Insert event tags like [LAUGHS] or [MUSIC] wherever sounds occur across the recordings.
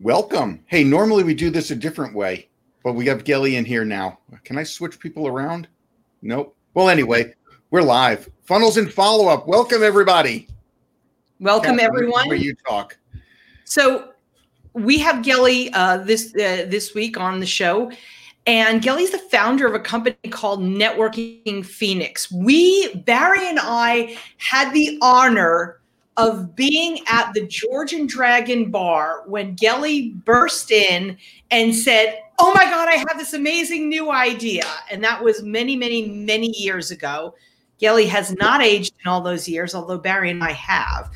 Welcome. Hey, normally we do this a different way, but we have Gelly in here now. Can I switch people around? Nope. Well, anyway, we're live. Funnels and follow up. Welcome, everybody. Welcome, Catherine, everyone. Where you talk. So we have Gelly uh, this uh, this week on the show, and Gelly's the founder of a company called Networking Phoenix. We Barry and I had the honor of being at the George and Dragon Bar when Gelly burst in and said, "Oh my God, I have this amazing new idea," and that was many, many, many years ago. Gelly has not aged in all those years, although Barry and I have.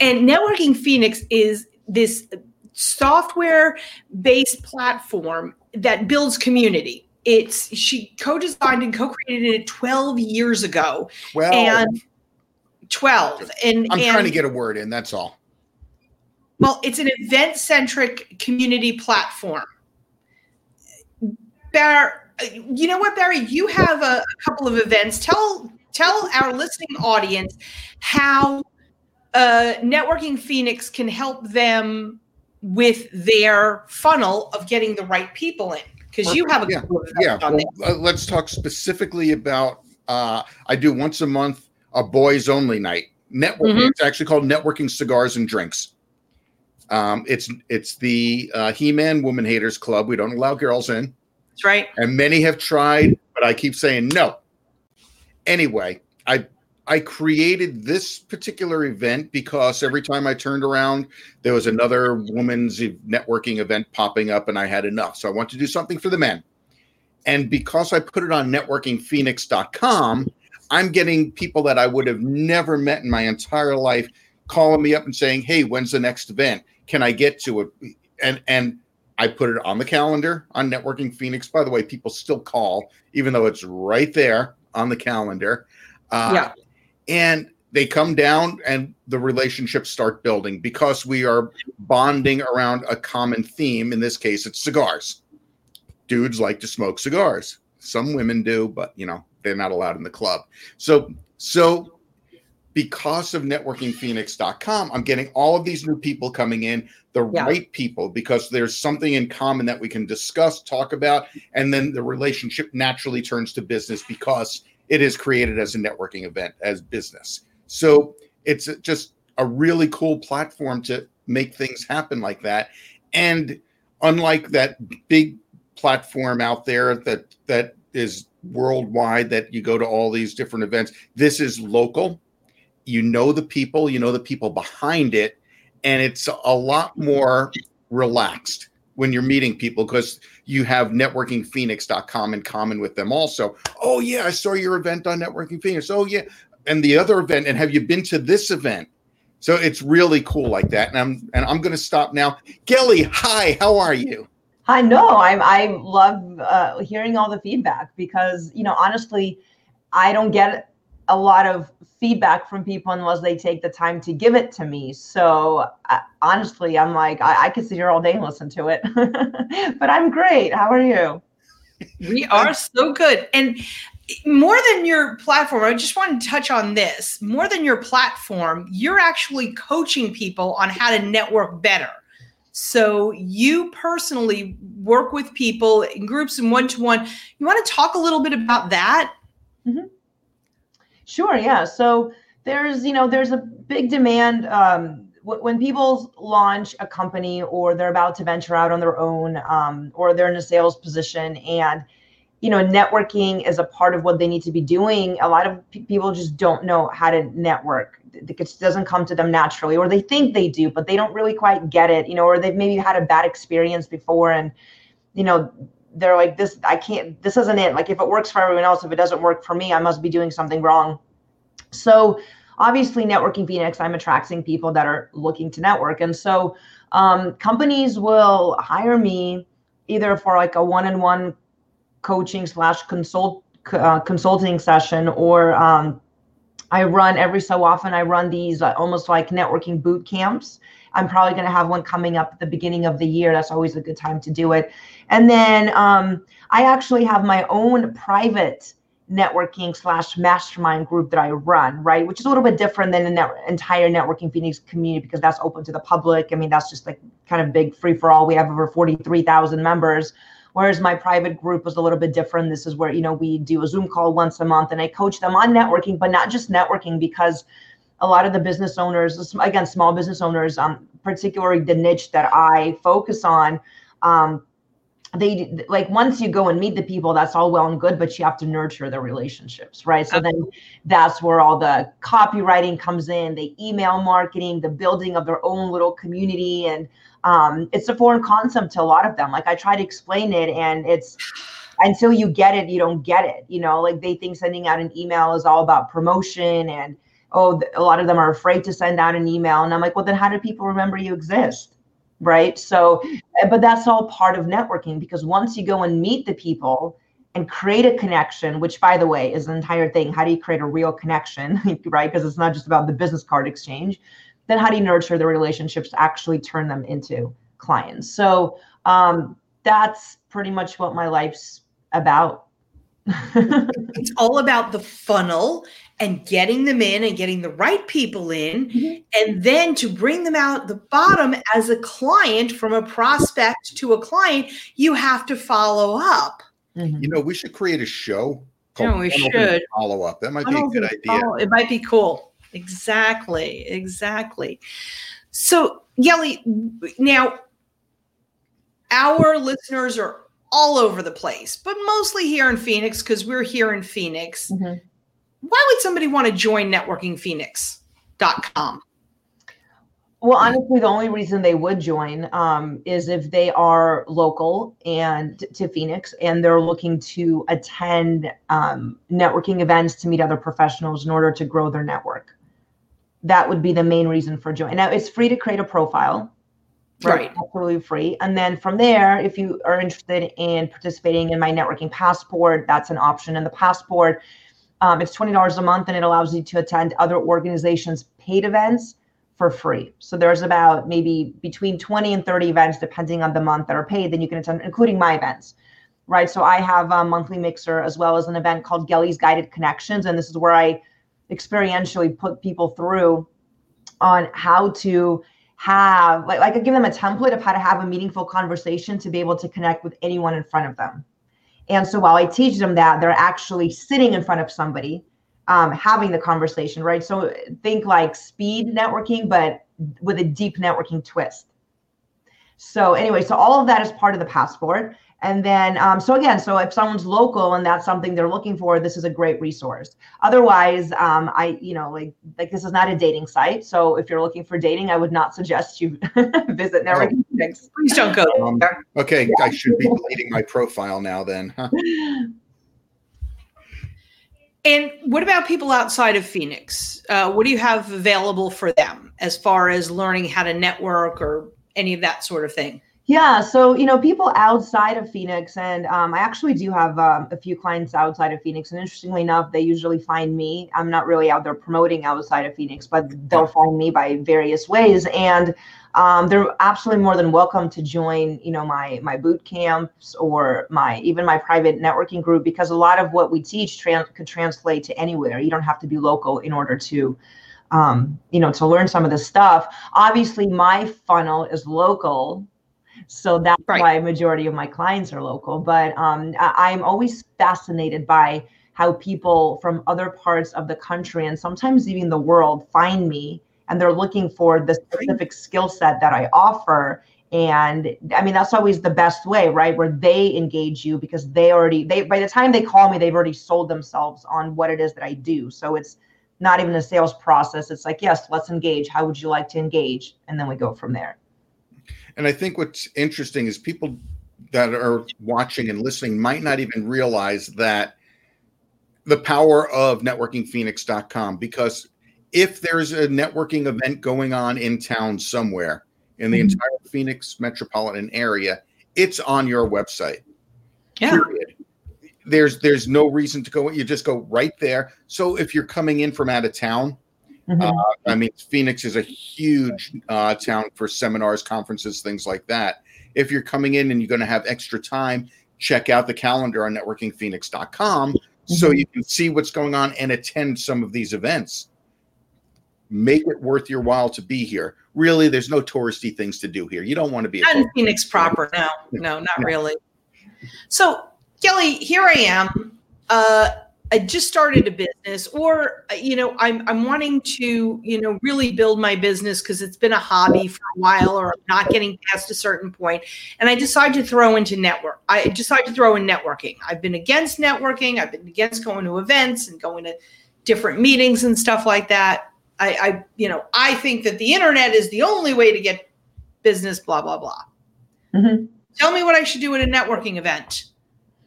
And Networking Phoenix is this software based platform that builds community. It's she co-designed and co-created it 12 years ago. Well, and 12 and I'm and, trying to get a word in. That's all. well it's an event centric community platform Bar, you know what barry you have a, a couple of events tell tell our listening audience how uh, networking phoenix can help them with their funnel of getting the right people in because you have a yeah, couple of yeah. on Well, uh, let's talk specifically about. Uh, I do once a month a boys only night networking. Mhm. It's actually called Networking Cigars and Drinks. Um, it's it's the uh, He-Man Woman Haters Club. We don't allow girls in. That's right and many have tried, but I keep saying no. Anyway, I I created this particular event because every time I turned around, there was another woman's networking event popping up, and I had enough. So I want to do something for the men. And because I put it on networkingphoenix.com, I'm getting people that I would have never met in my entire life calling me up and saying, "Hey, when's the next event? Can I get to it?" And and I put it on the calendar on Networking Phoenix. By the way, people still call, even though it's right there on the calendar. Uh, Yeah. And they come down and the relationships start building because we are bonding around a common theme. In this case, it's cigars. Dudes like to smoke cigars. Some women do, but you know, they're not allowed in the club. So, so because of networkingphoenix.com, I'm getting all of these new people coming in, the Yeah. right people, because there's something in common that we can discuss, talk about, and then the relationship naturally turns to business because it is created as a networking event, as business. So it's just a really cool platform to make things happen like that. And unlike that big platform out there that that is worldwide that you go to all these different events, this is local you know the people, you know the people behind it, and it's a lot more relaxed when you're meeting people because you have networkingphoenix.com in common with them also. Oh yeah, I saw your event on Networking Phoenix. Oh yeah, and the other event, and have you been to this event? So it's really cool like that. And I'm and I'm going to stop now. Gelly, hi, how are you? I know. I'm. I love uh, hearing all the feedback because you know, honestly, I don't get a lot of feedback from people unless they take the time to give it to me. So uh, honestly, I'm like, I, I could sit here all day and listen to it. [LAUGHS] but I'm great. How are you? We are so good. And more than your platform, I just want to touch on this. More than your platform, you're actually coaching people on how to network better. So you personally work with people in groups and one to one. You want to talk a little bit about that? Sure. Yeah. So there's, you know, there's a big demand um, w- when people launch a company or they're about to venture out on their own um, or they're in a sales position and, you know, networking is a part of what they need to be doing. A lot of pe- people just don't know how to network. It doesn't come to them naturally, or they think they do, but they don't really quite get it, you know, or they've maybe had a bad experience before and, you know, they're like this i can't this isn't it like if it works for everyone else if it doesn't work for me i must be doing something wrong so obviously networking phoenix i'm attracting people that are looking to network and so um, companies will hire me either for like a one-on-one coaching slash consult uh, consulting session or um, i run every so often i run these uh, almost like networking boot camps i'm probably going to have one coming up at the beginning of the year that's always a good time to do it and then um, I actually have my own private networking slash mastermind group that I run, right? Which is a little bit different than the net, entire networking Phoenix community because that's open to the public. I mean, that's just like kind of big free for all. We have over 43,000 members. Whereas my private group was a little bit different. This is where, you know, we do a Zoom call once a month and I coach them on networking, but not just networking because a lot of the business owners, again, small business owners, um, particularly the niche that I focus on, um, they like once you go and meet the people that's all well and good but you have to nurture the relationships right so then that's where all the copywriting comes in the email marketing the building of their own little community and um, it's a foreign concept to a lot of them like i try to explain it and it's until you get it you don't get it you know like they think sending out an email is all about promotion and oh a lot of them are afraid to send out an email and i'm like well then how do people remember you exist right? So, eh, but that's all part of networking because once you go and meet the people and create a connection, which by the way is an entire thing. How do you create a real connection, [LAUGHS] right? Because it's not just about the business card exchange. Then how do you nurture the relationships to actually turn them into clients? So um, that's pretty much what my life's about. [LAUGHS] it's all about the funnel and getting them in and getting the right people in mm-hmm. and then to bring them out the bottom as a client from a prospect to a client you have to follow up mm-hmm. you know we should create a show no, we should follow up that might be a good idea follow, it might be cool exactly exactly so Gelly now our listeners are all over the place but mostly here in phoenix because we're here in phoenix mm-hmm why would somebody want to join networkingphoenix.com? Well, honestly, the only reason they would join um, is if they are local and to Phoenix and they're looking to attend um, networking events to meet other professionals in order to grow their network. That would be the main reason for joining. Now, it's free to create a profile. Right. Absolutely free. And then from there, if you are interested in participating in my networking passport, that's an option in the passport um, it's $20 a month and it allows you to attend other organizations' paid events for free. So there's about maybe between 20 and 30 events, depending on the month that are paid, then you can attend, including my events. Right. So I have a monthly mixer as well as an event called Gelly's Guided Connections. And this is where I experientially put people through on how to have like, I give them a template of how to have a meaningful conversation to be able to connect with anyone in front of them. And so while I teach them that, they're actually sitting in front of somebody um, having the conversation, right? So think like speed networking, but with a deep networking twist. So anyway, so all of that is part of the passport. And then, um, so again, so if someone's local and that's something they're looking for, this is a great resource. Otherwise, um, I, you know, like, like this is not a dating site. So if you're looking for dating, I would not suggest you [LAUGHS] visit networking. Oh. Please don't go um, Okay, yeah. I should be deleting my profile now then. Huh? [LAUGHS] And what about people outside of Phoenix? Uh, what do you have available for them as far as learning how to network or any of that sort of thing? Yeah, so you know, people outside of Phoenix, and um, I actually do have um, a few clients outside of Phoenix. And interestingly enough, they usually find me. I'm not really out there promoting outside of Phoenix, but they'll find me by various ways. And um, they're absolutely more than welcome to join. You know, my my boot camps or my even my private networking group because a lot of what we teach trans- could translate to anywhere. You don't have to be local in order to. Um, you know, to learn some of this stuff. Obviously, my funnel is local so that's right. why majority of my clients are local. But um, I, I'm always fascinated by how people from other parts of the country and sometimes even the world find me and they're looking for the specific skill set that I offer. And I mean, that's always the best way, right? Where they engage you because they already, they, by the time they call me, they've already sold themselves on what it is that I do. So it's not even a sales process. It's like, yes, let's engage. How would you like to engage? And then we go from there. And I think what's interesting is people that are watching and listening might not even realize that the power of networkingphoenix.com because if there's a networking event going on in town somewhere in the mm-hmm. entire Phoenix metropolitan area, it's on your website. Yeah. Period. There's there's no reason to go. You just go right there. So if you're coming in from out of town, Mm-hmm. Uh, I mean, Phoenix is a huge uh, town for seminars, conferences, things like that. If you're coming in and you're going to have extra time, check out the calendar on networkingphoenix.com so you can see what's going on and attend some of these events. Make it worth your while to be here. Really, there's no touristy things to do here. You don't want to be not in Phoenix proper. No, no, not no. really. So, Gelly, here I am. Uh, I just started a business, or you know, I'm I'm wanting to you know really build my business because it's been a hobby for a while, or I'm not getting past a certain point, and I decide to throw into network. I decide to throw in networking. I've been against networking. I've been against going to events and going to different meetings and stuff like that. I, I you know, I think that the internet is the only way to get business. Blah blah blah. Mm-hmm. Tell me what I should do at a networking event.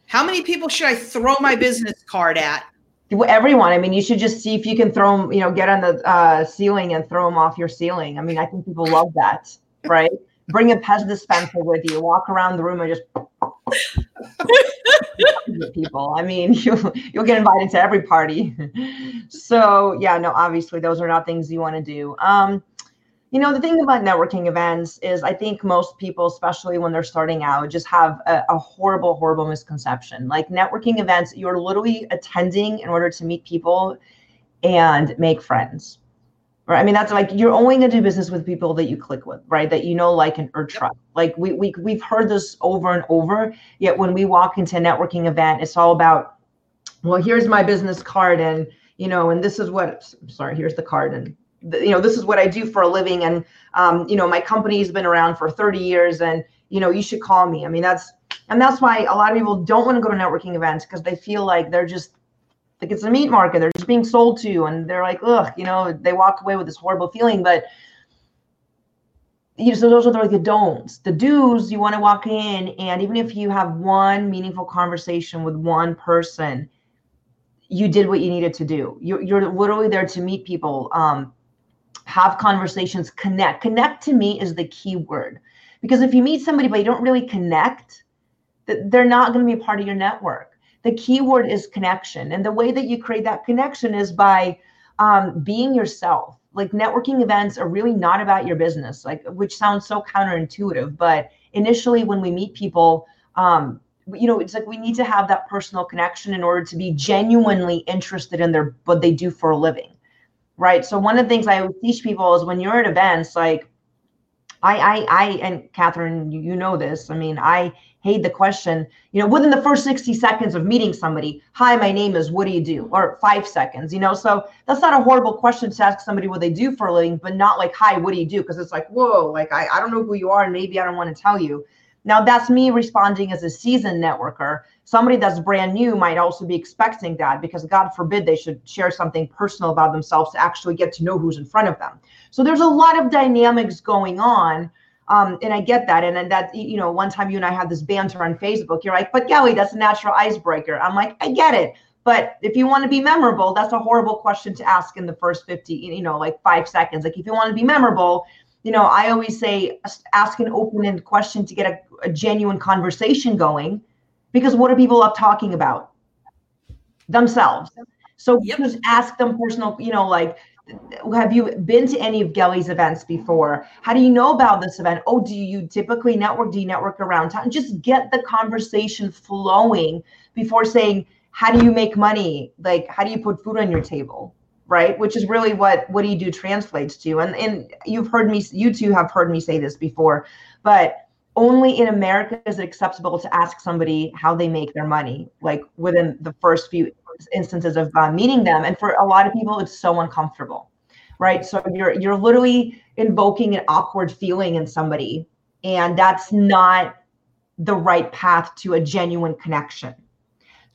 How many people should I throw my business card at? Everyone. I mean, you should just see if you can throw them, you know, get on the uh, ceiling and throw them off your ceiling. I mean, I think people love that, right? Bring a Pez dispenser with you, walk around the room and just [LAUGHS] people. I mean, [LAUGHS] you you'll get invited to every party. [LAUGHS] so yeah, no, obviously those are not things you want to do. Um, you know, the thing about networking events is I think most people, especially when they're starting out, just have a, a, horrible, horrible misconception. Like networking events, you're literally attending in order to meet people and make friends. Right. I mean, that's like you're only gonna do business with people that you click with, right? That you know, like and or trust. Like we we we've heard this over and over. Yet when we walk into a networking event, it's all about, well, here's my business card and you know, and this is what sorry, here's the card and you know this is what i do for a living and um, you know my company's been around for 30 years and you know you should call me. I mean that's and that's why a lot of people don't want to go to networking events because they feel like they're just like it's a meat market they're just being sold to and they're like ugh you know they walk away with this horrible feeling but you know, so those are the, like the don'ts. The do's you want to walk in and even if you have one meaningful conversation with one person you did what you needed to do. You're, you're literally there to meet people um, have conversations, connect. Connect to me is the key word. Because if you meet somebody but you don't really connect, they're not going to be a part of your network. The key word is connection. And the way that you create that connection is by um, being yourself. Like networking events are really not about your business, like which sounds so counterintuitive. But initially, when we meet people, um, you know, it's like we need to have that personal connection in order to be genuinely interested in their what they do for a living right? So one of the things I teach people is when you're at events, like I, I, I, and Catherine, you, you know this. I mean, I hate the question, you know, within the first 60 seconds of meeting somebody, hi, my name is, what do you do? Or five seconds, you know, so that's not a horrible question to ask somebody what they do for a living, but not like, hi, what do you do? Because it's like, whoa, like, I, I don't know who you are and maybe I don't want to tell you. Now that's me responding as a seasoned networker. Somebody that's brand new might also be expecting that because God forbid they should share something personal about themselves to actually get to know who's in front of them. So there's a lot of dynamics going on. Um, and I get that. And then that, you know, one time you and I had this banter on Facebook. You're like, but Gelly, that's a natural icebreaker. I'm like, I get it. But if you want to be memorable, that's a horrible question to ask in the first 50, you know, like five seconds. Like if you want to be memorable, you know, I always say ask an open-ended question to get a, a genuine conversation going, because what are people up talking about? Themselves. So yep. just ask them personal, you know, like, have you been to any of Gelly's events before? How do you know about this event? Oh, do you typically network? Do you network around town? Just get the conversation flowing before saying, how do you make money? Like, how do you put food on your table? right which is really what what do you do translates to and and you've heard me you two have heard me say this before but only in america is it acceptable to ask somebody how they make their money like within the first few instances of uh, meeting them. And for a lot of people it's so uncomfortable right? So you're you're literally invoking an awkward feeling in somebody and that's not the right path to a genuine connection.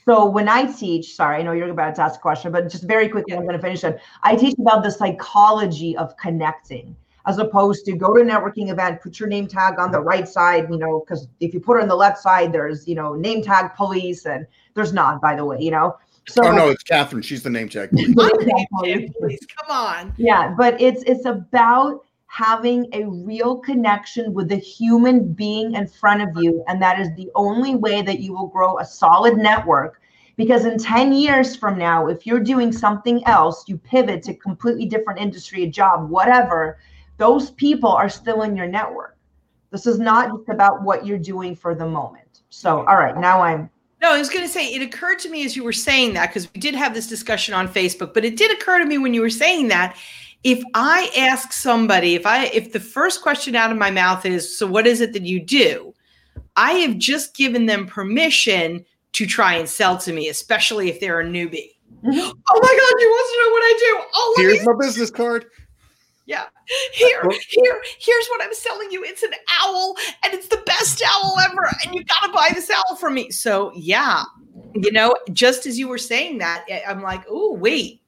So when I teach, sorry, I know you're about to ask a question, but just very quickly, I'm going to finish it. I teach about the psychology of connecting as opposed to go to a networking event, put your name tag on the right side, you know, because if you put it on the left side, there's, you know, name tag police and there's not, by the way, you know. So, oh no, it's Catherine. She's the name tag. [LAUGHS] [LAUGHS] police. Come on. Yeah, but it's it's about having a real connection with the human being in front of you. And that is the only way that you will grow a solid network. Because in 10 years from now, if you're doing something else, you pivot to completely different industry, a job, whatever, those people are still in your network. This is not just about what you're doing for the moment. So, all right, now I'm No, I was going to say it occurred to me as you were saying that because we did have this discussion on Facebook, but it did occur to me when you were saying that if I ask somebody, if I if the first question out of my mouth is, "So what is it that you do?" I have just given them permission to try and sell to me, especially if they're a newbie. Mm-hmm. Oh my God, you want to know what I do? Oh, here's me- my business card. Yeah. [LAUGHS] Here, here, here's what I'm selling you. It's an owl, and it's the best owl ever. And you gotta buy this owl from me. So yeah, you know, just as you were saying that, I'm like, oh wait.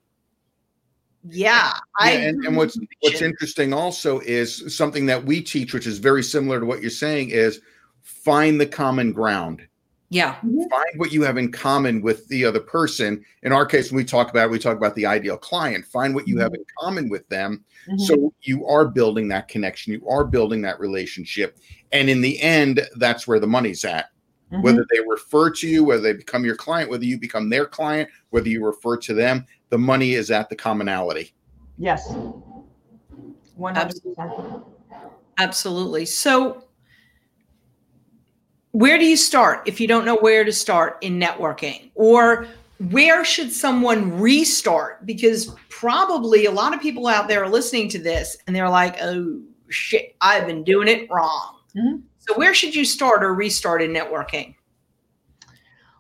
Yeah, yeah and, and what's what's interesting also is something that we teach, which is very similar to what you're saying, is find the common ground. Yeah. Find what you have in common with the other person. In our case, when we talk about it, we talk about the ideal client. Find what you mm-hmm. have in common with them Mm-hmm. So you are building that connection, you are building that relationship. And in the end, that's where the money's at. Mm-hmm. Whether they refer to you, whether they become your client, whether you become their client, whether you refer to them, the money is at the commonality. Yes. 100%. Absolutely. So, where do you start if you don't know where to start in networking? Or where should someone restart? Because probably a lot of people out there are listening to this and they're like, oh shit, I've been doing it wrong. Mm-hmm. So, where should you start or restart in networking?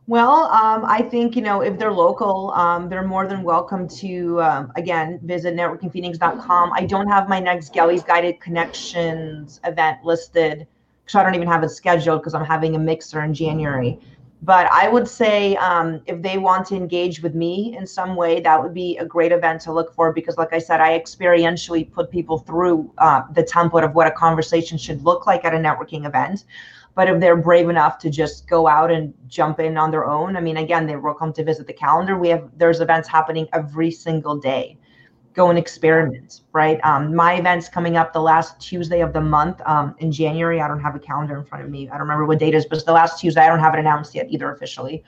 Well, um, I think, you know, if they're local, um, they're more than welcome to, um, again, visit networkingphoenix.com. I don't have my next Gelly's Guided Connections event listed because I don't even have it scheduled because I'm having a mixer in January but I would say um, if they want to engage with me in some way, that would be a great event to look for because, like I said, I experientially put people through uh, the template of what a conversation should look like at a networking event. But if they're brave enough to just go out and jump in on their own, I mean, again, they're welcome to visit the calendar. We have there's events happening every single day go and experiment, right? Um, my event's coming up the last Tuesday of the month um, in January. I don't have a calendar in front of me. I don't remember what date it is, but it's the last Tuesday. I don't have it announced yet either officially.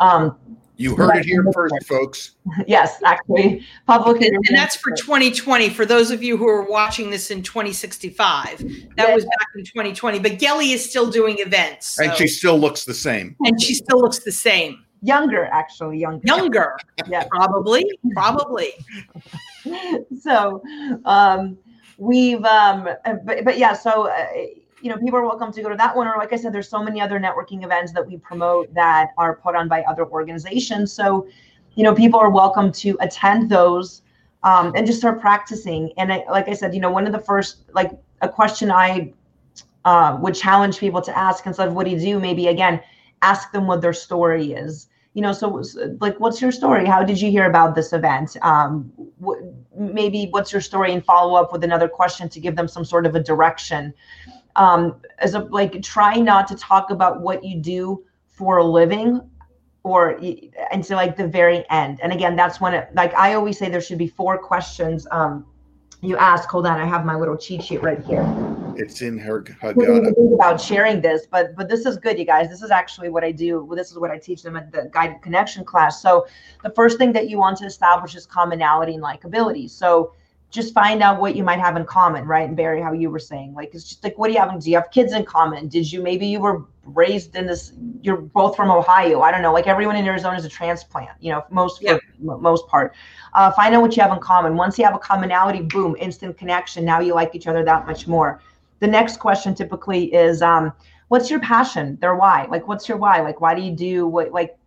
Um, you heard it here first, folks. [LAUGHS] yes, actually, public. And, and, that's for 2020. For those of you who are watching this in 2065, that yeah. was back in 2020. But Gelly is still doing events, so. and she still looks the same. And she still looks the same. Younger, actually, younger. Younger, yeah, probably, probably. [LAUGHS] so, um, we've, um, but, but yeah, so. Uh, you know, people are welcome to go to that one. Or like I said, there's so many other networking events that we promote that are put on by other organizations. So, you know, people are welcome to attend those um, and just start practicing. And I, like I said, you know, one of the first, like a question I uh, would challenge people to ask instead of what do you do, maybe again, ask them what their story is you know so like what's your story? How did you hear about this event? Um, maybe what's your story and follow up with another question to give them some sort of a direction? Um, as a like try not to talk about what you do for a living or until like the very end. And again that's when it like i always say there should be four questions um, you ask. Hold on i have my little cheat sheet right here it's in her Haggadah. about sharing this, but but this is good, you guys. This is actually what I do. This is what I teach them at the guided connection class. So the first thing that you want to establish is commonality and likability. So just find out what you might have in common, right? And Barry, how you were saying, like, it's just like, what do you have? Do you have kids in common? Did you maybe you were raised in this? You're both from Ohio. I don't know. Like everyone in Arizona is a transplant. You know, most yeah. for most part. Uh, find out what you have in common. Once you have a commonality, boom, instant connection. Now you like each other that much more the next question typically is um, what's your passion? Their why. Like what's your why? Like why do you do what like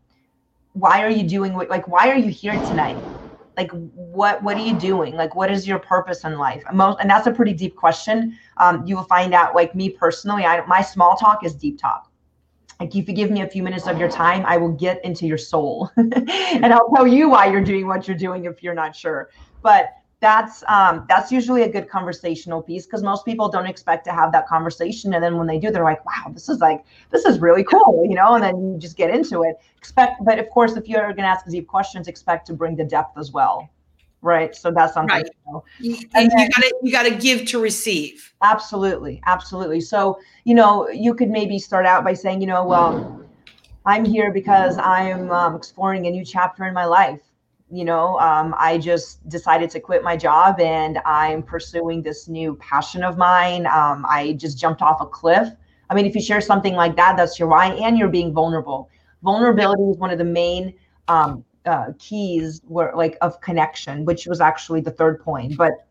why are you doing what like why are you here tonight? Like what what are you doing? Like what is your purpose in life? Most and that's a pretty deep question. Um, you will find out like me personally i my small talk is deep talk. Like if you give me a few minutes of your time i will get into your soul [LAUGHS] and i'll tell you why you're doing what you're doing if you're not sure. But that's um, that's usually a good conversational piece because most people don't expect to have that conversation and then when they do they're like wow this is like this is really cool you know and then you just get into it. Expect but of course if you're going to ask deep questions expect to bring the depth as well right? So that's something right. you, know. and you gotta you gotta give to receive. Absolutely absolutely. So you know you could maybe start out by saying you know well i'm here because i'm um, exploring a new chapter in my life you know um, i just decided to quit my job and i'm pursuing this new passion of mine um, i just jumped off a cliff i mean if you share something like that that's your why and you're being vulnerable vulnerability is one of the main um, uh, keys were like of connection, which was actually the third point. But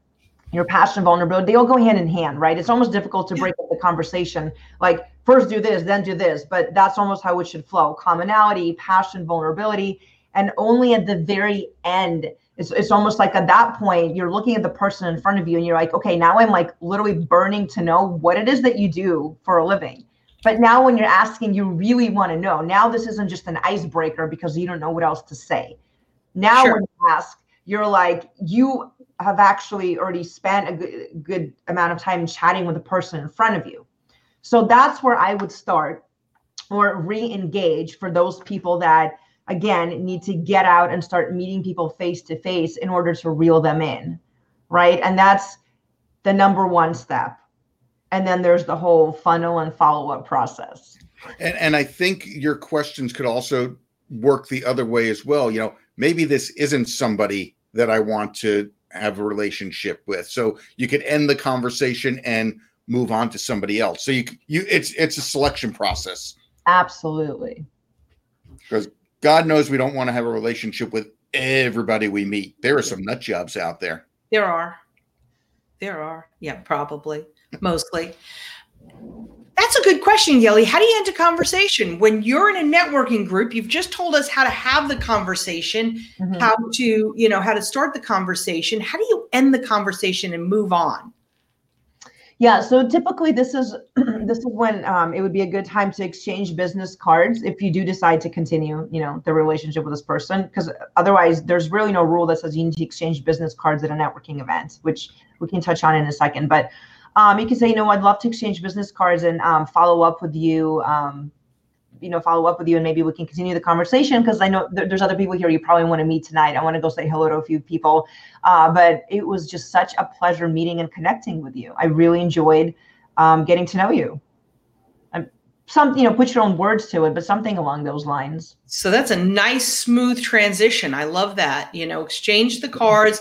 your passion, vulnerability, they all go hand in hand, right? It's almost difficult to break up the conversation. Like first do this, then do this, but that's almost how it should flow. Commonality, passion, vulnerability, and only at the very end. It's, it's almost like at that point you're looking at the person in front of you and you're like okay now i'm like literally burning to know what it is that you do for a living but now when you're asking, you really want to know. Now this isn't just an icebreaker because you don't know what else to say. Now sure. when you ask, you're like, you have actually already spent a good, good amount of time chatting with the person in front of you. So that's where I would start or re-engage for those people that again need to get out and start meeting people face to face in order to reel them in right? And that's the number one step. And then there's the whole funnel and follow-up process. And, and i think your questions could also work the other way as well. You know maybe this isn't somebody that i want to have a relationship with. So you could end the conversation and move on to somebody else. So you you it's it's a selection process. Absolutely. Because god knows we don't want to have a relationship with everybody we meet there are some nut jobs out there there are there are yeah probably mostly. That's a good question, Gelly. How do you end a conversation when you're in a networking group? You've just told us how to have the conversation, mm-hmm. how to, you know, how to start the conversation. How do you end the conversation and move on? Yeah, so typically this is [CLEARS THROAT] this is when um, it would be a good time to exchange business cards if you do decide to continue, you know, the relationship with this person. Because otherwise, there's really no rule that says you need to exchange business cards at a networking event, which we can touch on in a second. But um, you can say, you know, I'd love to exchange business cards and um, follow up with you. You know, follow up with you, and maybe we can continue the conversation because I know th- there's other people here you probably want to meet tonight. I want to go say hello to a few people, uh, but it was just such a pleasure meeting and connecting with you. I really enjoyed um, getting to know you some you know put your own words to it but something along those lines. So that's a nice smooth transition. I love that. You know exchange the cards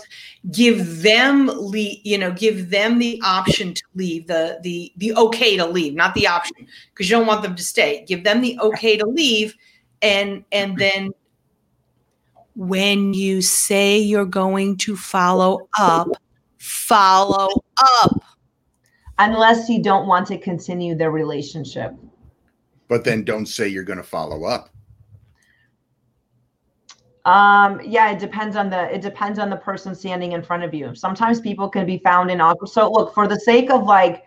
give them leave you know give them the option to leave the the the okay to leave not the option because you don't want them to stay. Give them the okay to leave and and mm-hmm. then when you say you're going to follow up follow up. Unless you don't want to continue the relationship but then don't say you're going to follow up. Um, yeah, it depends on the it depends on the person standing in front of you. Sometimes people can be found in awkward. So look, for the sake of like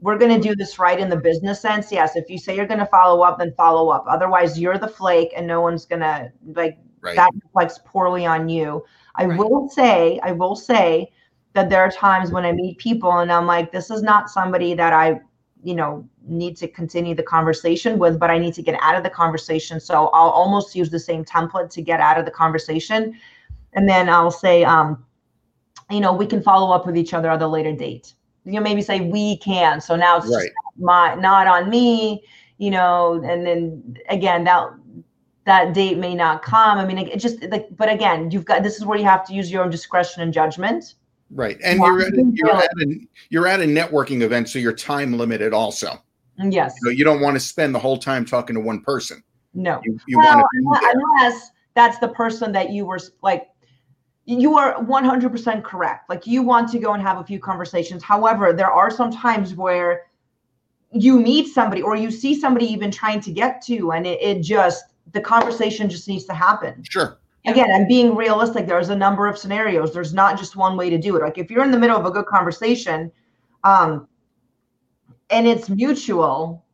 we're going to do this right in the business sense. Yes, if you say you're going to follow up, then follow up. Otherwise, you're the flake and no one's going to like right. that reflects poorly on you. I right. will say, I will say that there are times when I meet people and I'm like, this is not somebody that I you know need to continue the conversation with but i need to get out of the conversation. So i'll almost use the same template to get out of the conversation. And then i'll say um you know we can follow up with each other at a later date. You know maybe say we can. So now it's right. my not on me you know and then again that that date may not come. I mean it, it just like but again you've got this is where you have to use your own discretion and judgment Right. And you're at, a, you're at a you're at a networking event, so you're time limited also. Yes. So you don't want to spend the whole time talking to one person. No. You, you well, unless that's the person that you were like you are 100% correct. Like you want to go and have a few conversations. However, there are some times where you meet somebody or you see somebody even trying to get to and it, it just the conversation just needs to happen. Sure again i'm being realistic. There's a number of scenarios. There's not just one way to do it. Like if you're in the middle of a good conversation um, and it's mutual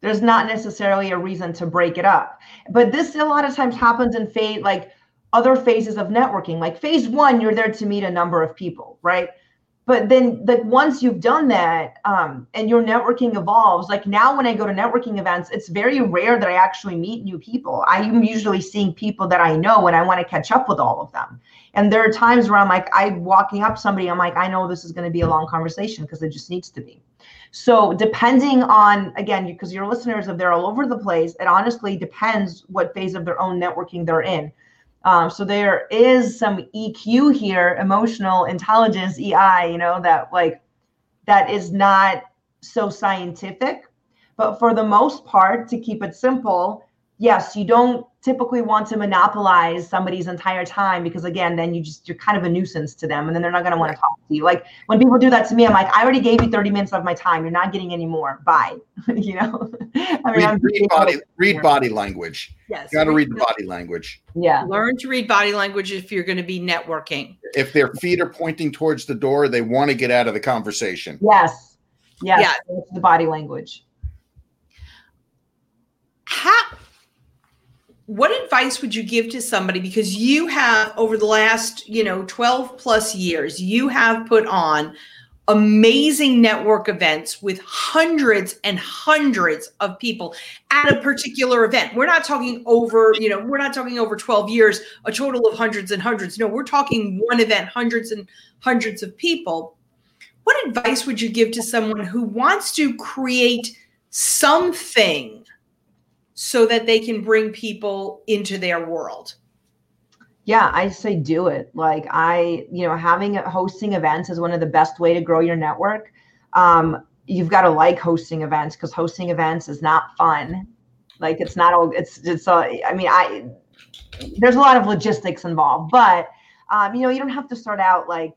there's not necessarily a reason to break it up. But this a lot of times happens in phase like other phases of networking. Like phase one you're there to meet a number of people right but then like once you've done that um, and your networking evolves like now when i go to networking events it's very rare that i actually meet new people. I'm usually seeing people that i know and i want to catch up with all of them. And there are times where i'm like i'm walking up somebody i'm like i know this is going to be a long conversation because it just needs to be. So depending on again because your listeners if they're all over the place it honestly depends what phase of their own networking they're in um, so there is some EQ here, emotional intelligence, EI, you know, that like that is not so scientific. But for the most part, to keep it simple, yes, you don't typically want to monopolize somebody's entire time because again, then you just you're kind of a nuisance to them and then they're not going to want to talk to you. Like when people do that to me, I'm like, I already gave you 30 minutes of my time. You're not getting any more. Bye. [LAUGHS] you know. I mean, read, read body read body language. Yes. You got to read the body language. Yeah. Learn to read body language if you're going to be networking. If their feet are pointing towards the door, they want to get out of the conversation. Yes. Yes. Yeah. The body language. How what advice would you give to somebody? Because you have over the last you know 12 plus years you have put on amazing network events with hundreds and hundreds of people at a particular event. We're not talking over you know we're not talking over 12 years a total of hundreds and hundreds. No we're talking one event hundreds and hundreds of people. What advice would you give to someone who wants to create something so that they can bring people into their world? Yeah, I say do it. Like I, you know, having hosting events is one of the best way to grow your network. Um, you've got to like hosting events because hosting events is not fun. Like it's not all. It's it's. Uh, I mean, I there's a lot of logistics involved, but um, you know, you don't have to start out like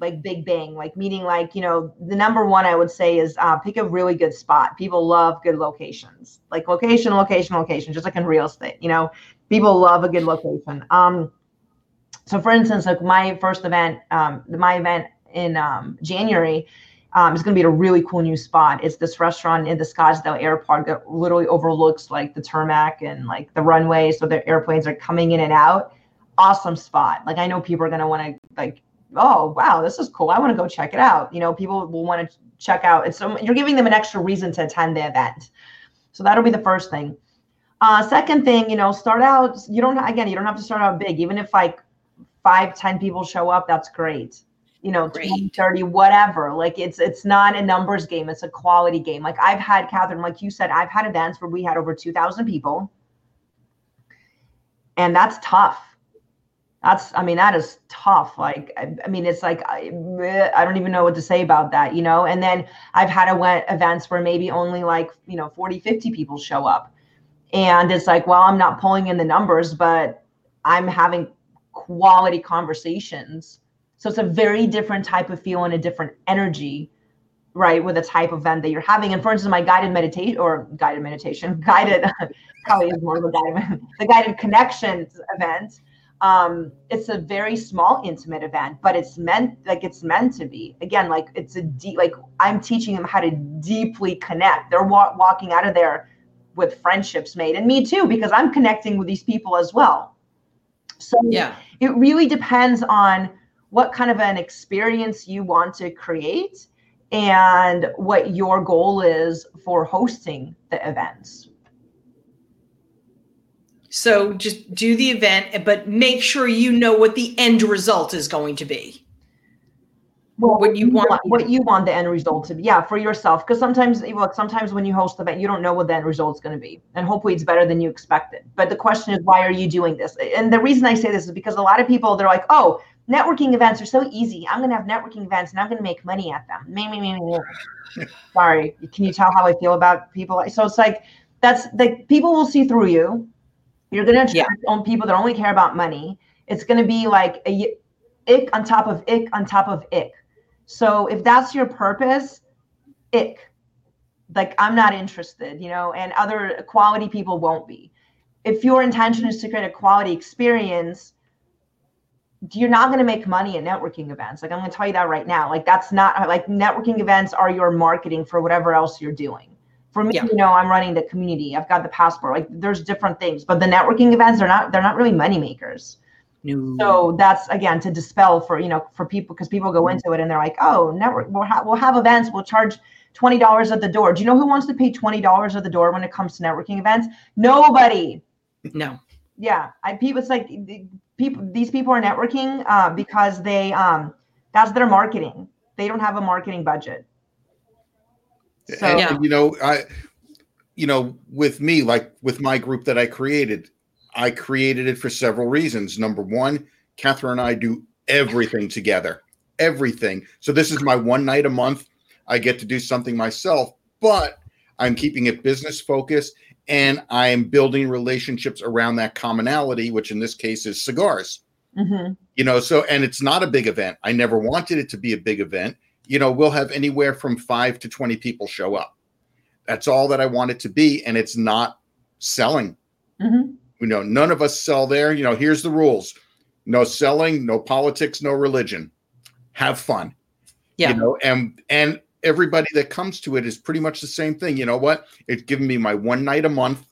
like big bang like meaning like you know the number one i would say is uh, pick a really good spot people love good locations like location location location just like in real estate you know people love a good location um so for instance like my first event um my event in um january um, is going to be a really cool new spot. It's this restaurant in the Scottsdale Airport that literally overlooks like the tarmac and like the runway, so the airplanes are coming in and out. Awesome spot. Like I know people are going to want to like oh wow this is cool. I want to go check it out. You know people will want to check out. It's so you're giving them an extra reason to attend the event. So that'll be the first thing. Uh, second thing you know start out you don't again you don't have to start out big. Even if like five ten people show up that's great. You know Great. 20, 30 whatever. Like it's it's not a numbers game. It's a quality game. Like i've had catherine like you said i've had events where we had over 2000 people. And that's tough that's i mean that is tough like i, I mean it's like I, I, don't even know what to say about that you know? And then i've had event, events where maybe only like you know 40 50 people show up. And it's like well i'm not pulling in the numbers but i'm having quality conversations. So it's a very different type of feel and a different energy right with the type of event that you're having. And for instance my guided meditation or guided meditation [LAUGHS] guided [LAUGHS] probably is more of a guided [LAUGHS] the guided connections event um it's a very small intimate event but it's meant like it's meant to be. Again like it's a deep like i'm teaching them how to deeply connect. They're wa- walking out of there with friendships made and me too because i'm connecting with these people as well. So Yeah. it really depends on what kind of an experience you want to create and what your goal is for hosting the events So just do the event, but make sure you know what the end result is going to be. well, what you want- what you want the end result to be. Yeah for yourself. Because sometimes look sometimes when you host the event you don't know what the end result is going to be. And hopefully it's better than you expected. But the question is why are you doing this? And the reason i say this is because a lot of people they're like oh networking events are so easy. I'm going to have networking events and i'm going to make money at them. Me, me, me, me. [LAUGHS] sorry. Can you tell how i feel about people? So it's like that's like people will see through you you're going to attract on people that only care about money it's going to be like a ick on top of ick on top of ick so if that's your purpose, ick. Like I'm not interested, you know, and other quality people won't be. If your intention is to create a quality experience, you're not going to make money at networking events. Like I'm going to tell you that right now. Like that's not like networking events are your marketing for whatever else you're doing. For me, Yeah. you know, I'm running the community. I've got the passport. Like there's different things, but the networking events are not they're not really money makers. No. So that's again to dispel for you know for people because people go into it and they're like, oh, network. We'll, ha- we'll have events. We'll charge twenty dollars at the door. Do you know who wants to pay twenty dollars at the door when it comes to networking events? Nobody. no. Yeah, I people. It's like people. These people are networking uh, because they um that's their marketing. They don't have a marketing budget. So And, Yeah. you know, I, you know, with me, like with my group that I created, I created it for several reasons. Number one, Catherine and I do everything together, everything. So this is my one night a month. I get to do something myself, but I'm keeping it business focused and I'm building relationships around that commonality, which in this case is cigars. Mm-hmm. You know, so and it's not a big event. I never wanted it to be a big event. You know, we'll have anywhere from five to 20 people show up. That's all that I want it to be. And it's not selling. Mm-hmm. You know, none of us sell there. You know, here's the rules no selling, no politics, no religion. Have fun. Yeah. You know, and and everybody that comes to it is pretty much the same thing. You know what? It's given me my one night a month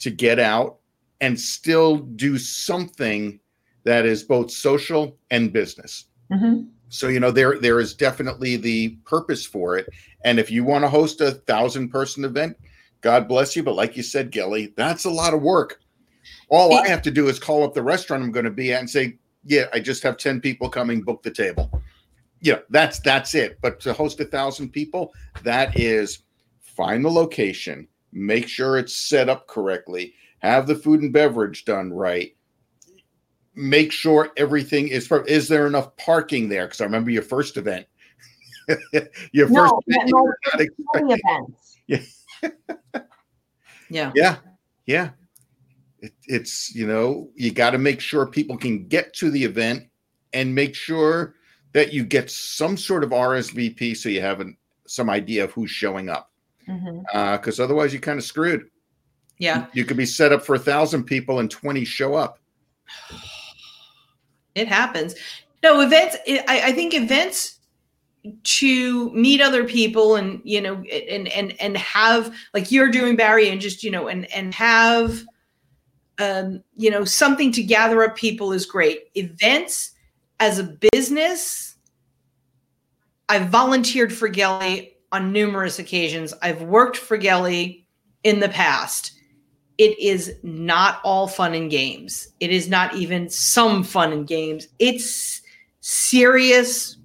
to get out and still do something that is both social and business. Mm-hmm. So you know there there is definitely the purpose for it. And if you want to host a thousand person event, God bless you. But like you said, Gelly, that's a lot of work. All I have to do is call up the restaurant I'm going to be at and say, "Yeah, I just have ten people coming. Book the table." Yeah, that's that's it. But to host a thousand people, that is find the location, make sure it's set up correctly, have the food and beverage done right, make sure everything is. for, Is there enough parking there? Because I remember your first event. [LAUGHS] your no, first event, no, events. [LAUGHS] Yeah. yeah. Yeah. Yeah. It, it's you know you got to make sure people can get to the event and make sure that you get some sort of RSVP so you have an, some idea of who's showing up. Because mm-hmm. uh, otherwise, you're kind of screwed. Yeah. You, you could be set up for a thousand people and 20 show up. [SIGHS] [SIGHS] It happens. No, events, I, I think events to meet other people and you know and and and have like you're doing barry and just you know and and have um you know something to gather up people is great events as a business, I've volunteered for Gelly on numerous occasions. I've worked for Gelly in the past. It is not all fun and games. It is not even some fun and games. It's serious.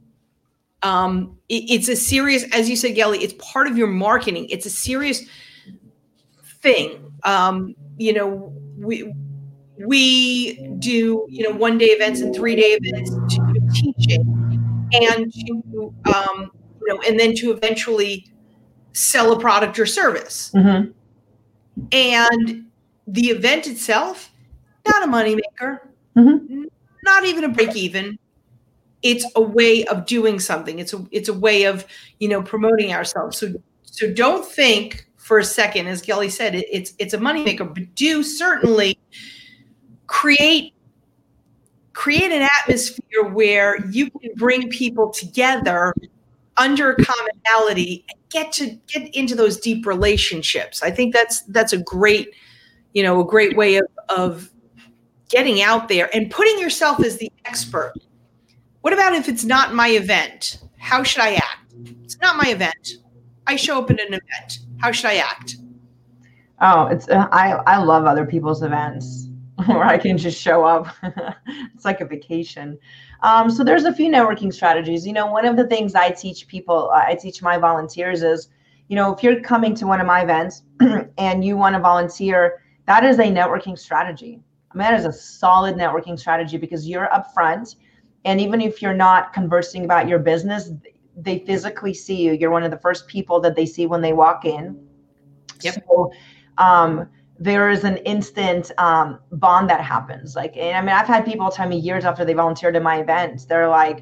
Um, it, it's a serious, as you said, Gelly, it's part of your marketing. It's a serious thing. Um, you know, we we do you know one day events and three day events to teaching and to um, you know and then to eventually sell a product or service mm-hmm. And the event itself not a moneymaker. Mm-hmm. not even a break even. It's a way of doing something. It's a it's a way of you know promoting ourselves. So so don't think for a second as gelly said it, it's it's a moneymaker but do certainly create create an atmosphere where you can bring people together under commonality and get to get into those deep relationships. I think that's that's a great you know a great way of of getting out there and putting yourself as the expert. What about if it's not my event? How should i act? It's not my event. I show up at an event. How should i act? Oh it's uh, i i love other people's events [LAUGHS] where I can just show up. [LAUGHS] it's like a vacation. Um, so there's a few networking strategies. You know, one of the things I teach people, I teach my volunteers is, you know, if you're coming to one of my events [CLEARS THROAT] and you want to volunteer, that is a networking strategy. I mean, that is a solid networking strategy because you're upfront. And even if you're not conversing about your business, they physically see you. You're one of the first people that they see when they walk in. Yep. So, um, there is an instant um, bond that happens. Like, and I mean, I've had people tell me years after they volunteered at my events, they're like,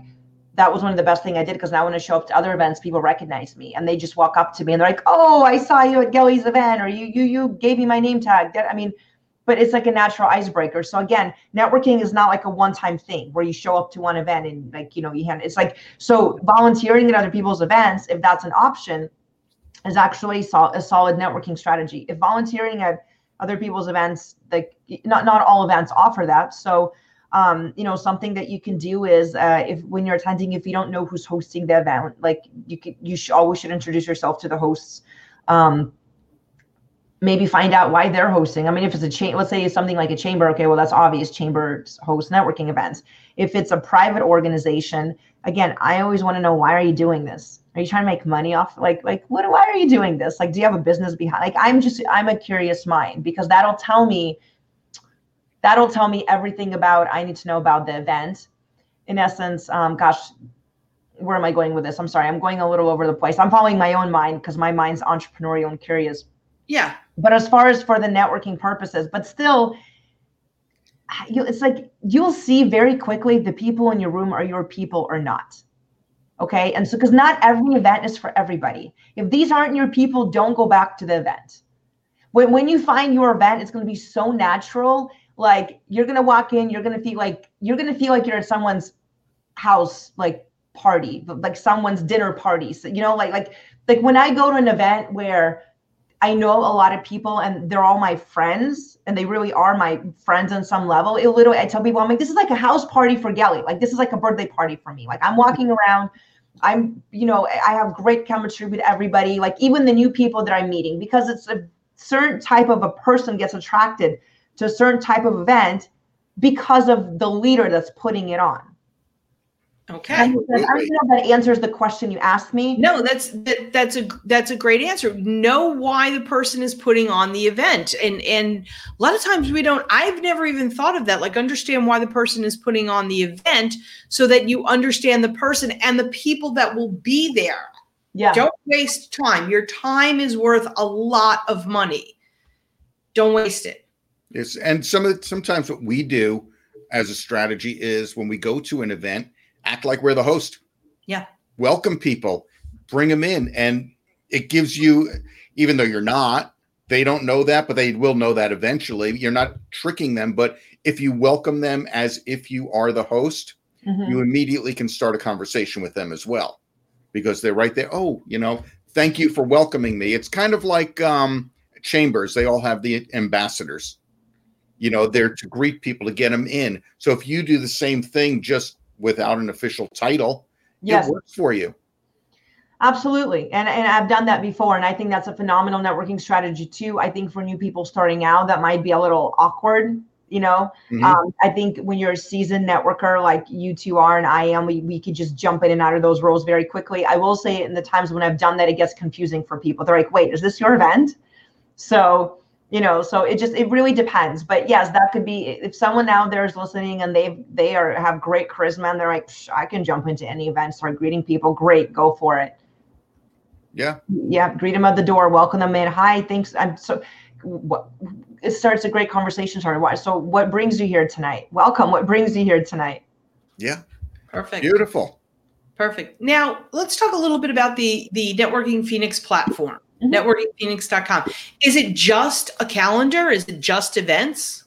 that was one of the best thing I did because now when I show up to other events, people recognize me and they just walk up to me and they're like, "Oh, I saw you at Gelly's event, or you you you gave me my name tag." I mean, but it's like a natural icebreaker. So again, networking is not like a one-time thing where you show up to one event and like you know you hand. It's like so volunteering at other people's events, if that's an option, is actually a solid networking strategy. If volunteering at other people's events like not not all events offer that. So um, you know something that you can do is uh, if when you're attending if you don't know who's hosting the event like you could you should always should introduce yourself to the hosts. Um, maybe find out why they're hosting. I mean if it's a chain let's say it's something like a chamber okay well that's obvious chambers host networking events if it's a private organization again i always want to know why are you doing this? Are you trying to make money off like like what why are you doing this? Like do you have a business behind like i'm just i'm a curious mind because that'll tell me that'll tell me everything about i need to know about the event. In essence um gosh where am i going with this? I'm sorry i'm going a little over the place. I'm following my own mind because my mind's entrepreneurial and curious. Yeah. But as far as for the networking purposes, but still, you, it's like you'll see very quickly the people in your room are your people or not. Okay. And so, because not every event is for everybody. If these aren't your people, don't go back to the event. When, when you find your event, it's going to be so natural. Like you're going to walk in, you're going to feel like you're going to feel like you're at someone's house, like party, like someone's dinner party. So, you know, like, like, like when I go to an event where I know a lot of people and they're all my friends and they really are my friends on some level. It literally, I tell people, I'm like, this is like a house party for Gelly. Like, this is like a birthday party for me. Like, I'm walking around. I'm, you know, I have great chemistry with everybody, like even the new people that I'm meeting, because it's a certain type of a person gets attracted to a certain type of event because of the leader that's putting it on. Okay. I don't know if that answers the question you asked me. No, that's that, that's a that's a great answer. Know why the person is putting on the event, and and a lot of times we don't. I've never even thought of that. Like understand why the person is putting on the event, so that you understand the person and the people that will be there. Yeah. Don't waste time. Your time is worth a lot of money. Don't waste it. Yes, and some of the, sometimes what we do as a strategy is when we go to an event act like we're the host. Yeah. Welcome people, bring them in. And it gives you, even though you're not, they don't know that, but they will know that eventually. You're not tricking them. But if you welcome them as if you are the host, mm-hmm. you immediately can start a conversation with them as well because they're right there. Oh, you know, thank you for welcoming me. It's kind of like um, chambers, they all have the ambassadors. You know, they're to greet people to get them in. So if you do the same thing, just without an official title, yes. it works for you. Absolutely. And, and I've done that before. And I think that's a phenomenal networking strategy too. I think for new people starting out, that might be a little awkward. You know, mm-hmm. um, I think when you're a seasoned networker like you two are and I am, we, we could just jump in and out of those roles very quickly. I will say in the times when I've done that, it gets confusing for people. They're like, wait, is this your event? So you know so it just it really depends. But yes that could be if someone out there is listening and they they are have great charisma and they're like i can jump into any event start greeting people great go for it. Yeah. Yeah greet them at the door welcome them in hi thanks i'm so what it starts a great conversation started so what brings you here tonight? Welcome what brings you here tonight? Yeah. Perfect. Beautiful. Perfect. Now let's talk a little bit about the the networking phoenix platform mm-hmm. networkingphoenix.com. Is it just a calendar? Is it just events?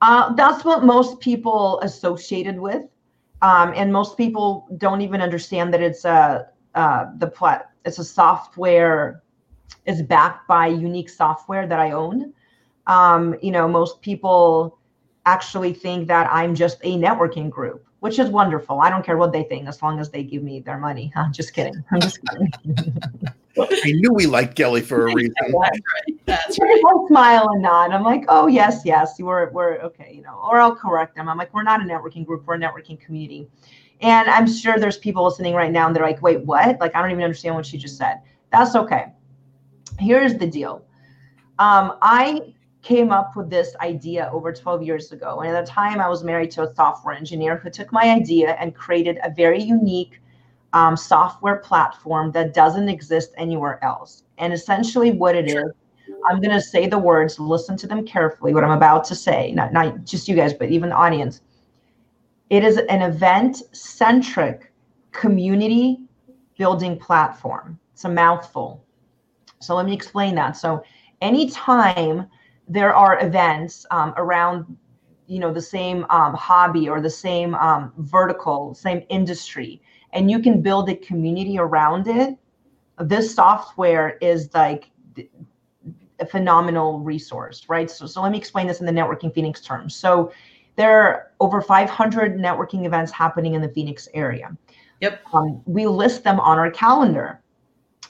Uh, that's what most people associated with. Um, and most people don't even understand that it's a uh, the plat it's a software is backed by unique software that I own. Um, you know, most people actually think that I'm just a networking group which is wonderful. I don't care what they think as long as they give me their money. [LAUGHS] I'm just kidding. I'm just kidding. [LAUGHS] I knew we liked Gelly for a [LAUGHS] reason. That's right. That's right. I smile and nod. I'm like, oh yes, yes, we're we're okay, you know. Or I'll correct them. I'm like, we're not a networking group. We're a networking community. And I'm sure there's people listening right now and they're like, wait, what? Like, I don't even understand what she just said. That's okay. Here's the deal. Um, I came up with this idea over 12 years ago. And at the time, I was married to a software engineer who took my idea and created a very unique um, software platform that doesn't exist anywhere else. And essentially, what it is, I'm going to say the words, listen to them carefully, what I'm about to say, not, not just you guys, but even the audience. It is an event centric community building platform. It's a mouthful. So let me explain that. So, anytime there are events um, around you know the same um, hobby or the same um, vertical same industry and you can build a community around it this software is like a phenomenal resource right? So, so let me explain this in the networking phoenix terms so there are over 500 networking events happening in the phoenix area. Yep. Um, we list them on our calendar.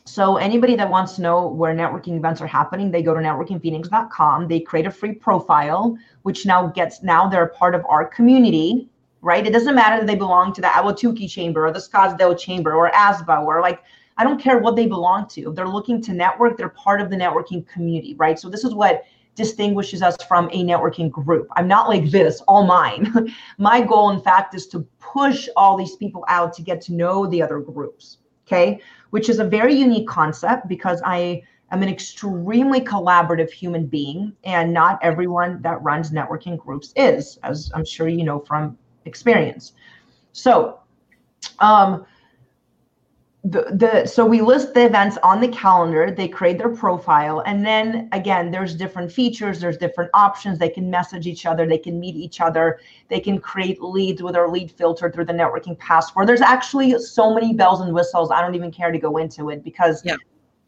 So anybody that wants to know where networking events are happening, they go to networkingphoenix.com. They create a free profile, which now gets now they're a part of our community, right? It doesn't matter that they belong to the Ahwatukee Chamber or the Scottsdale Chamber or ASBA or like I don't care what they belong to. If they're looking to network, they're part of the networking community, right? So this is what distinguishes us from a networking group. I'm not like this, all mine. [LAUGHS] My goal, in fact, is to push all these people out to get to know the other groups. Okay which is a very unique concept because I'm an extremely collaborative human being, and not everyone that runs networking groups is, as I'm sure you know from experience. So, um, the, the so we list the events on the calendar they create their profile and then again there's different features there's different options they can message each other they can meet each other they can create leads with our lead filter through the networking passport there's actually so many bells and whistles i don't even care to go into it because yeah.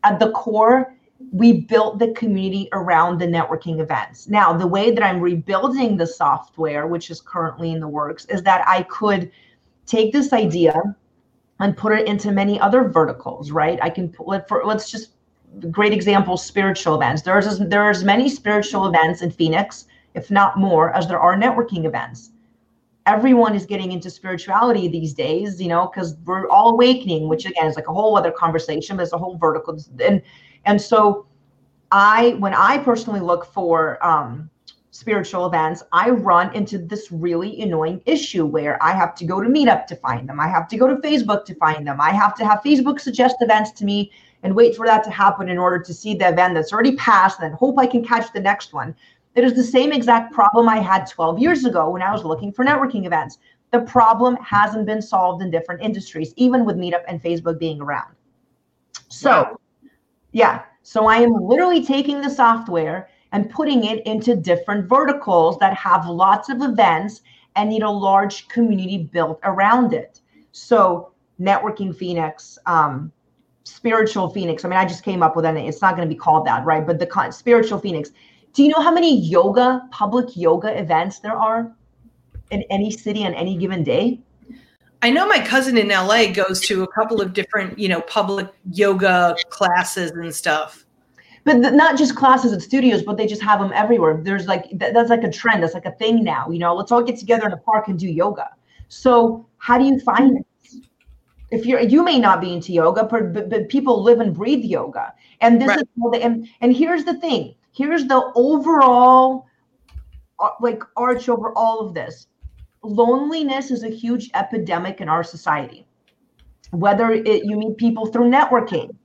at the core we built the community around the networking events now the way that i'm rebuilding the software which is currently in the works is that i could take this idea and put it into many other verticals, right? I can put for let's just great example spiritual events. There's as, there are as many spiritual events in Phoenix, if not more, as there are networking events. Everyone is getting into spirituality these days, you know, because we're all awakening, which again is like a whole other conversation, but it's a whole vertical. And and so I when I personally look for um spiritual events, I run into this really annoying issue where I have to go to Meetup to find them. I have to go to Facebook to find them. I have to have Facebook suggest events to me and wait for that to happen in order to see the event that's already passed and hope I can catch the next one. It is the same exact problem I had 12 years ago when I was looking for networking events. The problem hasn't been solved in different industries, even with Meetup and Facebook being around. So. Yeah. So I am literally taking the software and putting it into different verticals that have lots of events and need a large community built around it. So, networking Phoenix, um, spiritual Phoenix. I mean, I just came up with it. It's not going to be called that, right? But the con- spiritual Phoenix. Do you know how many yoga, public yoga events there are in any city on any given day? I know my cousin in LA goes to a couple of different, you know, public yoga classes and stuff but not just classes at studios, but they just have them everywhere. There's like that's like a trend. That's like a thing now. You know, let's all get together in a park and do yoga. So how do you find it? If you're you may not be into yoga, but but, but people live and breathe yoga. And this right. is the, and and here's the thing. Here's the overall uh, like arch over all of this. Loneliness is a huge epidemic in our society. Whether it, you meet people through networking,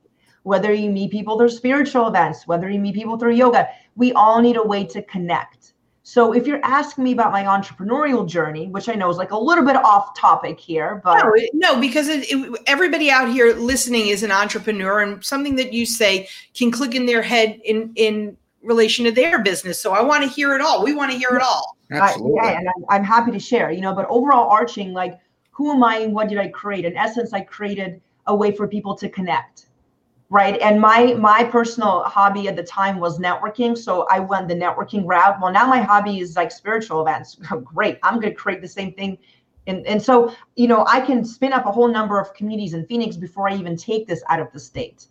whether you meet people through spiritual events, whether you meet people through yoga, we all need a way to connect. So if you're asking me about my entrepreneurial journey, which I know is like a little bit off topic here, but no, no because it, it, everybody out here listening is an entrepreneur, and something that you say can click in their head in in relation to their business. So I want to hear it all. We want to hear it all. Absolutely. I, yeah, and I'm, I'm happy to share. You know, but overall, arching like who am I and what did I create? In essence, I created a way for people to connect right? And my my personal hobby at the time was networking so i went the networking route. Well now my hobby is like spiritual events. [LAUGHS] Oh, great i'm going to create the same thing. And, and so you know i can spin up a whole number of communities in phoenix before i even take this out of the state.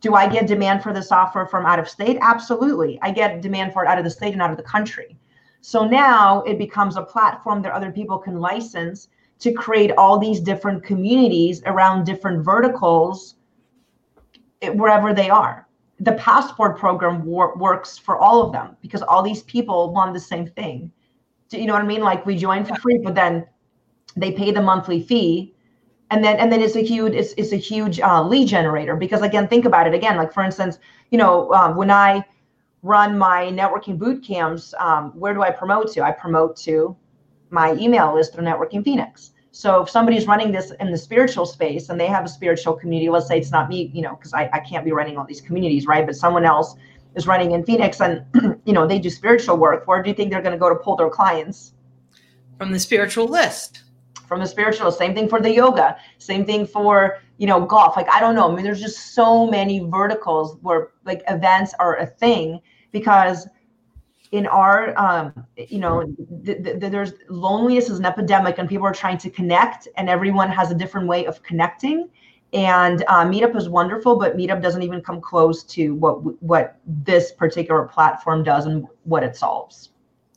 Do i get demand for the software from out of state? Absolutely. I get demand for it out of the state and out of the country so now it becomes a platform that other people can license to create all these different communities around different verticals wherever they are. The passport program wor- works for all of them because all these people want the same thing. Do you know what I mean? Like we join for free, but then they pay the monthly fee, and then and then it's a huge it's, it's a huge uh, lead generator because again, think about it again. Like for instance, you know um, when I run my networking boot camps, um, where do I promote to? I promote to my email list through Networking Phoenix. So if somebody's running this in the spiritual space and they have a spiritual community, let's say it's not me, you know, because I, I can't be running all these communities, right? But someone else is running in Phoenix and, [CLEARS THROAT] you know, they do spiritual work. Where do you think they're going to go to pull their clients? From the spiritual list. From the spiritual. Same thing for the yoga. Same thing for, you know, golf. Like, I don't know. I mean, there's just so many verticals where like events are a thing because in our um, you know th- th- there's loneliness is an epidemic and people are trying to connect and everyone has a different way of connecting and uh, meetup is wonderful but meetup doesn't even come close to what what this particular platform does and what it solves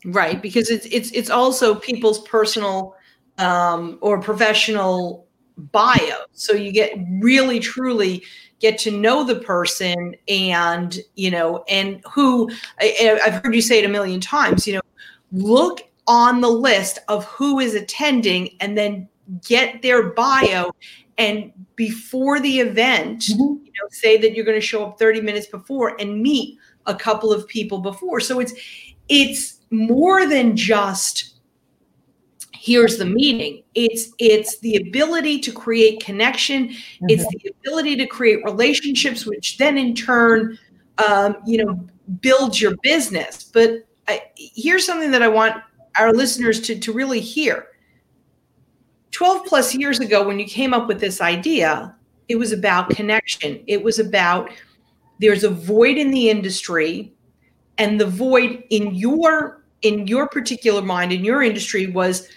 right because it's it's it's also people's personal um, or professional bio so you get really truly get to know the person and you know and who I, i've heard you say it a million times you know look on the list of who is attending and then get their bio and before the event, mm-hmm. you know, say that you're going to show up 30 minutes before and meet a couple of people before. So it's it's more than just here's the meaning. It's it's the ability to create connection. Mm-hmm. it's the ability to create relationships which then in turn um, you know builds your business. But I, here's something that i want our listeners to, to really hear. 12 plus years ago when you came up with this idea it was about connection. It was about there's a void in the industry and the void in your in your particular mind in your industry was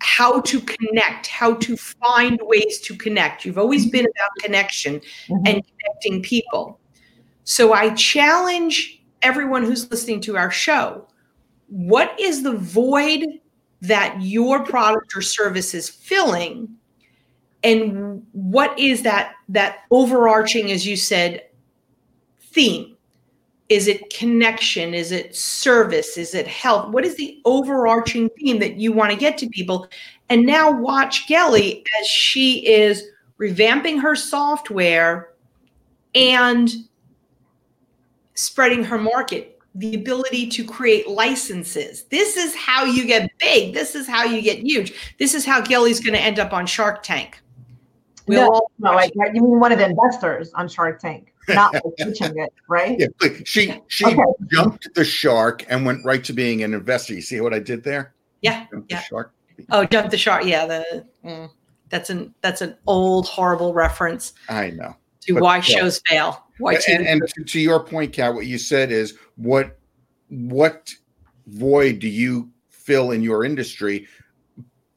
how to connect how to find ways to connect. You've always been about connection mm-hmm. and connecting people. So i challenge everyone who's listening to our show what is the void that your product or service is filling? And what is that that overarching as you said theme is it connection? Is it service? Is it health? What is the overarching theme that you want to get to people? And now watch Gelly as she is revamping her software and spreading her market, the ability to create licenses. This is how you get big. This is how you get huge. This is how Gelly's going to end up on Shark Tank. We'll no, no, like, you mean one of the investors on Shark Tank not pitching it, right? Yeah, she she okay. jumped the shark and went right to being an investor. You see what I did there? Yeah, jumped yeah. shark. Oh, jump the shark. Yeah, the mm, that's an that's an old horrible reference. I know. To but, why shows fail. Why and, and to, to your point, Kat, what you said is what what void do you fill in your industry?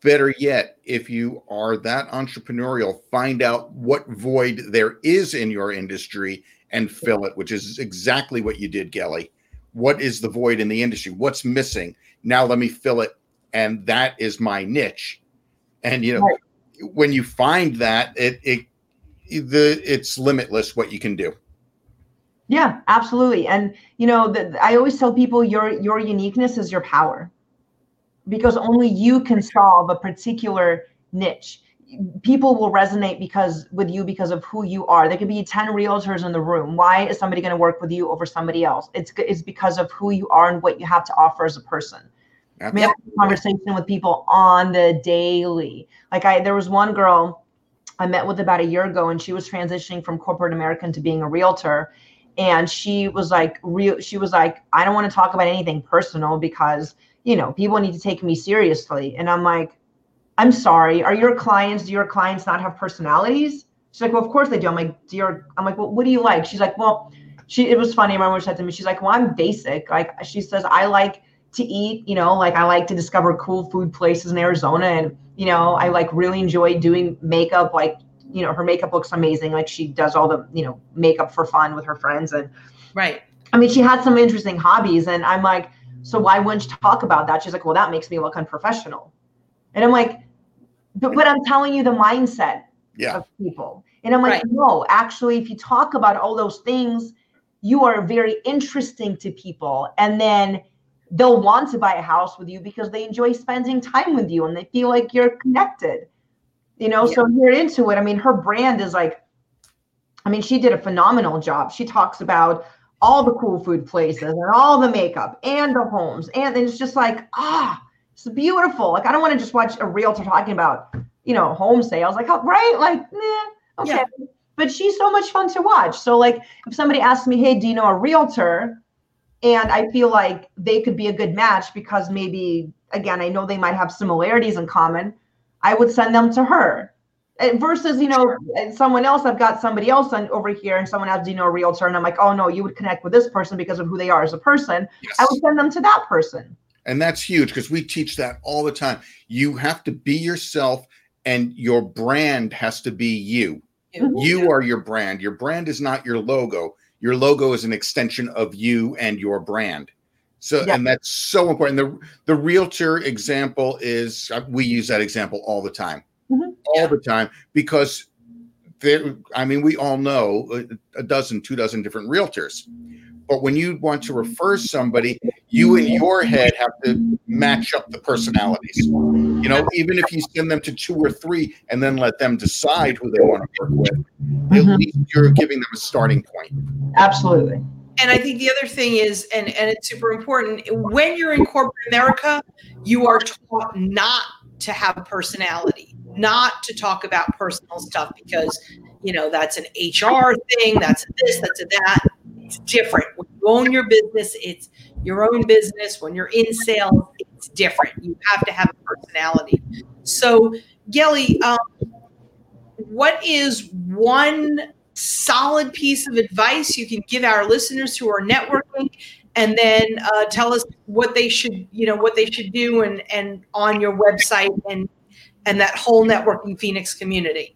Better yet, if you are that entrepreneurial, find out what void there is in your industry and fill it, which is exactly what you did, Gelly. What is the void in the industry? What's missing? Now let me fill it. And that is my niche. And you know, right. when you find that, it it the it's limitless what you can do. Yeah, absolutely. And you know, the, I always tell people your your uniqueness is your power because only you can solve a particular niche. People will resonate because with you because of who you are. There could be 10 realtors in the room. Why is somebody going to work with you over somebody else? It's it's because of who you are and what you have to offer as a person. I mean, have a conversation with people on the daily. Like i there was one girl i met with about a year ago and she was transitioning from corporate american to being a realtor and she was like real she was like i don't want to talk about anything personal because you know, people need to take me seriously. And I'm like, I'm sorry. Are your clients, do your clients not have personalities? She's like, well, of course they do. I'm like, your, I'm like, well, what do you like? She's like, well, she, it was funny. Remember she said to me, she's like, well, I'm basic. Like she says, I like to eat, you know, like I like to discover cool food places in Arizona. And, you know, I like really enjoy doing makeup. Like, you know, her makeup looks amazing. Like she does all the, you know, makeup for fun with her friends. And right. I mean, she had some interesting hobbies. And I'm like, so why wouldn't you talk about that? She's like, well, that makes me look unprofessional. And I'm like, but, but I'm telling you the mindset yeah. of people. And I'm like, right. no, actually, if you talk about all those things, you are very interesting to people. And then they'll want to buy a house with you because they enjoy spending time with you and they feel like you're connected. You know, yeah. so you're into it. I mean, her brand is like, I mean, she did a phenomenal job. She talks about all the cool food places and all the makeup and the homes. And it's just like, ah, it's beautiful. Like, I don't want to just watch a realtor talking about, you know, home sales. Like, oh, right? Like, nah, okay. Yeah. But she's so much fun to watch. So, like, if somebody asks me, hey, do you know a realtor? And I feel like they could be a good match because maybe, again, I know they might have similarities in common. I would send them to her. Versus you know someone else i've got somebody else on over here and someone has you know a realtor and i'm like oh no you would connect with this person because of who they are as a person. Yes. i would send them to that person. And that's huge because we teach that all the time. You have to be yourself and your brand has to be you. Mm-hmm. you are your brand. Your brand is not your logo. Your logo is an extension of you and your brand so yeah. and that's so important the the realtor example is uh, we use that example all the time mm-hmm. all yeah. the time because there, I mean, we all know a, a dozen, two dozen different realtors. But when you want to refer somebody, you in your head have to match up the personalities. You know, even if you send them to two or three and then let them decide who they want to work with, at Mhm. least you're giving them a starting point. Absolutely. And I think the other thing is, and and it's super important. When you're in corporate America, you are taught not to have a personality, not to talk about personal stuff because you know that's an HR thing, that's this, that's that. It's different. When you own your business, it's your own business. When you're in sales, it's different. You have to have a personality. So, Gelly, um, what is one solid piece of advice you can give our listeners who are networking and then uh, tell us what they should you know what they should do and and on your website and and that whole networking phoenix community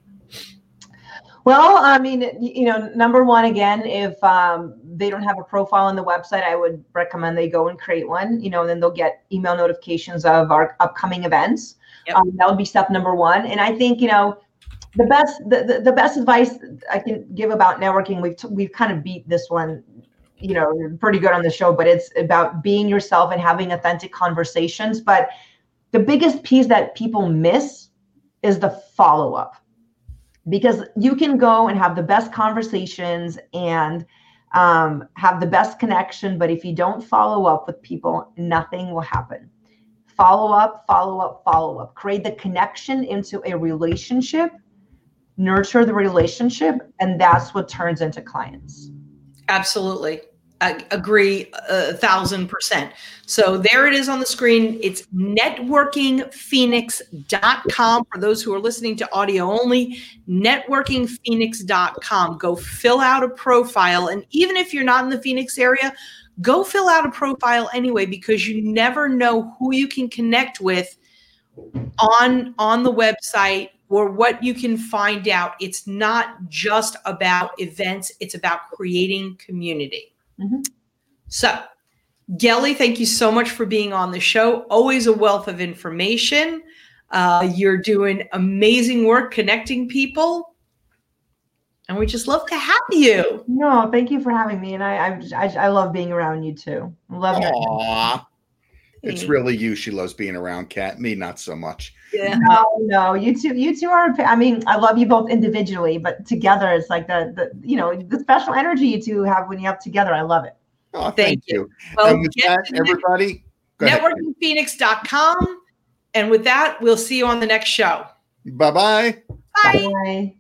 Well, I mean, you know, number one, again, if um, they don't have a profile on the website, I would recommend they go and create one. You know, and then they'll get email notifications of our upcoming events. Yep. Um, that would be step number one. And I think you know, the best the, the, the best advice I can give about networking, we've t- we've kind of beat this one, you know, pretty good on the show. But it's about being yourself and having authentic conversations. But the biggest piece that people miss is the follow up because you can go and have the best conversations and um, have the best connection but if you don't follow up with people nothing will happen follow up follow up follow up create the connection into a relationship nurture the relationship and that's what turns into clients absolutely I agree a thousand percent. So there it is on the screen. It's networkingphoenix.com for those who are listening to audio only. Networkingphoenix.com. Go fill out a profile. And even if you're not in the Phoenix area, go fill out a profile anyway, because you never know who you can connect with on on the website or what you can find out. It's not just about events, it's about creating community. Mhm. So, Gelly, thank you so much for being on the show. Always a wealth of information. Uh, you're doing amazing work connecting people. And we just love to have you. no thank you for having me and i i, I, I love being around you too love it Aw. It's really you she loves being around, Kat. Me, not so much. Yeah. No, no, you two, you two are. I mean, I love you both individually, but together, it's like the, the, you know, the special energy you two have when you have together. I love it. Oh, Thank thank, you. you. Well, and with that, everybody, go ahead. networkingphoenix.com. And with that, we'll see you on the next show. Bye bye. Bye. Bye.